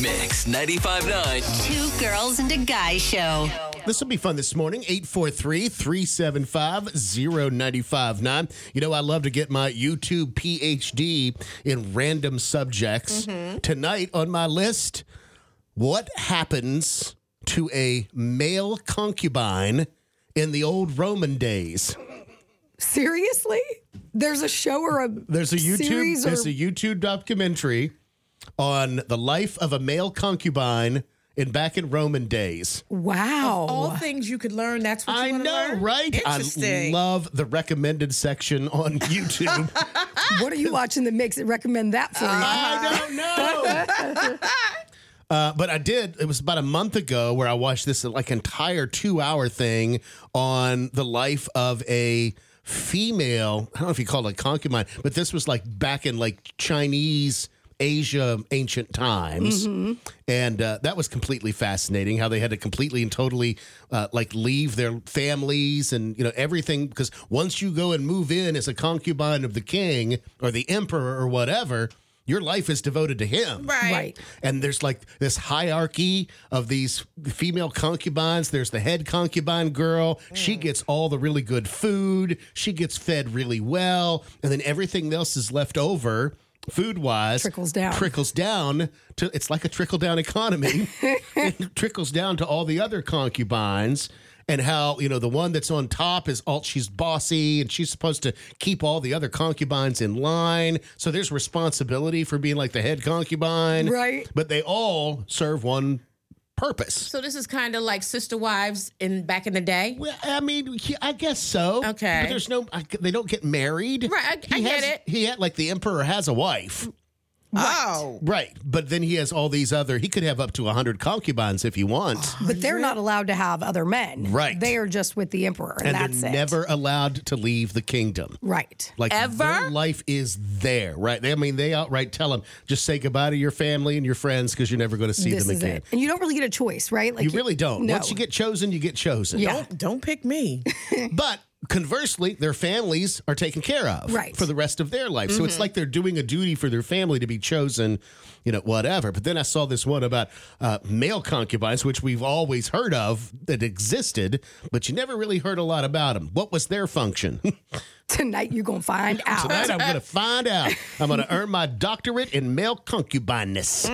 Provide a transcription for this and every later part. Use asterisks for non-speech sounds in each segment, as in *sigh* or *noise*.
Mix 95.9. Two girls and a guy show. This will be fun this morning. 843 375 0959. You know, I love to get my YouTube PhD in random subjects. Mm-hmm. Tonight on my list, what happens to a male concubine in the old Roman days? Seriously? There's a show or a There's a YouTube there's or a YouTube documentary on the life of a male concubine in back in Roman days. wow. All things you could learn. That's what you I want to know, learn. right? I Interesting. love the recommended section on *laughs* YouTube. what are you watching that makes it recommend that for you? I don't know. *laughs* Uh, but I did. It was about a month ago where I watched this like entire two-hour thing on the life of a female. I don't know if you call it concubine, but this was like back in like Chinese. Asia ancient times, and uh, that was completely fascinating. How they had to completely and totally uh, like leave their families and you know everything because once you go and move in as a concubine of the king or the emperor or whatever, your life is devoted to him Right. Right. and there's like this hierarchy of these female concubines. There's the head concubine girl. She gets all the really good food. She gets fed really well, and then everything else is left over. Food wise, Trickles down. Trickles down to it's like a trickle down economy. *laughs* it trickles down to all the other concubines, and how you know the one that's on top is all she's bossy, and she's supposed to keep all the other concubines in line. So there's responsibility for being like the head concubine, Right. But they all serve one purpose. So this is kind of like sister wives in back in the day. Well, I mean, he- I guess so. Okay. but there's no. I- They don't get married, Right, I- I He get it. He had like the emperor has a wife. Oh. Right, but then he has all these other. He could have up to hundred concubines if he wants, *gasps* but they're not allowed to have other men. Right. They are just with the emperor, and, and that's they're it. never allowed to leave the kingdom. right. Like Ever? their life is there, right? They, I mean, they outright tell him just say goodbye to your family and your friends because you're never going to see This them again. it. And you don't really get a choice, right? Like You really don't. No. Once you get chosen, you get chosen. Yeah. Don't don't pick me. *laughs* But conversely, their families are taken care of Right. for the rest of their life. So it's like they're doing a duty for their family to be chosen, you know, whatever. But then I saw this one about uh, male concubines, which we've always heard of that existed, but you never really heard a lot about them. What was their function? *laughs* Tonight you're gonna find out. *laughs* Tonight I'm going to find out. I'm going to earn my doctorate in male concubineness.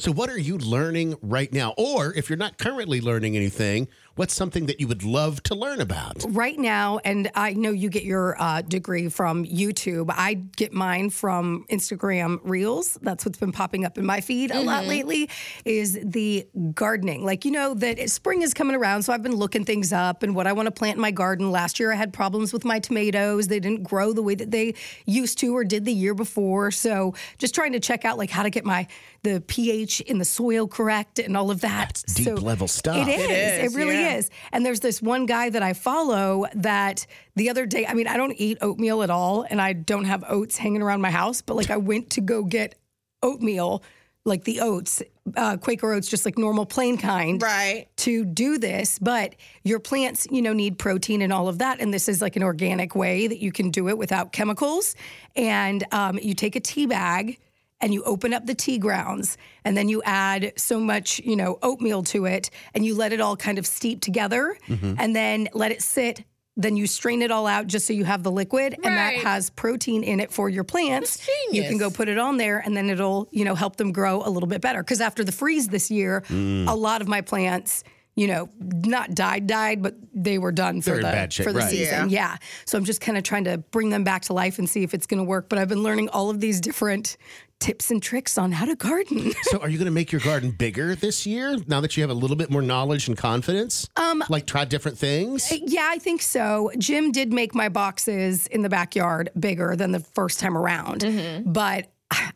So, what are you learning right now? Or if you're not currently learning anything, what's something that you would love to learn about? right now, and I know you get your uh, degree from YouTube. I get mine from Instagram Reels. That's what's been popping up in my feed a lot lately. Is the gardening? Like you know that spring is coming around, so I've been looking things up and what I want to plant in my garden. Last year I had problems with my tomatoes; they didn't grow the way that they used to or did the year before. So just trying to check out like how to get my the pH in the soil correct and all of that. That's deep So level stuff. It is. It, is, really yeah. is. And there's this one guy that I follow that the other day, I mean, I don't eat oatmeal at all and I don't have oats hanging around my house, but like I went to go get oatmeal, like the oats, uh, Quaker oats, just like normal plain kind. Right. To do this, but your plants, you know, need protein and all of that. And this is like an organic way that you can do it without chemicals. And um, you take a tea bag and you open up the tea grounds and then you add so much, you know, oatmeal to it and you let it all kind of steep together mm-hmm. and then let it sit. Then you strain it all out just so you have the liquid and that has protein in it for your plants. That's You can go put it on there and then it'll, you know, help them grow a little bit better. Because after the freeze this year, mm. a lot of my plants, you know, not died, died, but they were done for They're the bad shape, for the right. season. Yeah. So I'm just kind of trying to bring them back to life and see if it's going to work. But I've been learning all of these different tips and tricks on how to garden. *laughs* So, are you going to make your garden bigger this year now that you have a little bit more knowledge and confidence? Um, like try different things. yeah, I think so. Jim did make my boxes in the backyard bigger than the first time around, but.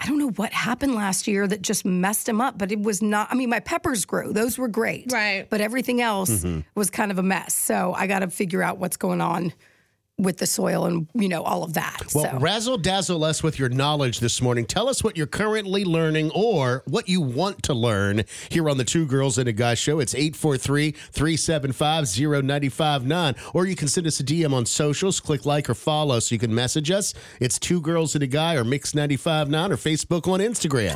I I don't know what happened last year that just messed him up, but it was not. I mean, my peppers grew; those were great, Right. But everything else Mm-hmm. was kind of a mess. So I got to figure out what's going on with the soil and you know all of that. Well, so. razzle dazzle us with your knowledge this morning. Tell us what you're currently learning or what you want to learn here on the Two Girls and a Guy show. It's 843 375 0959. Or you can send us a DM on socials. Click like or follow so you can message us. It's Two Girls and a Guy or Mix 959 or Facebook on Instagram.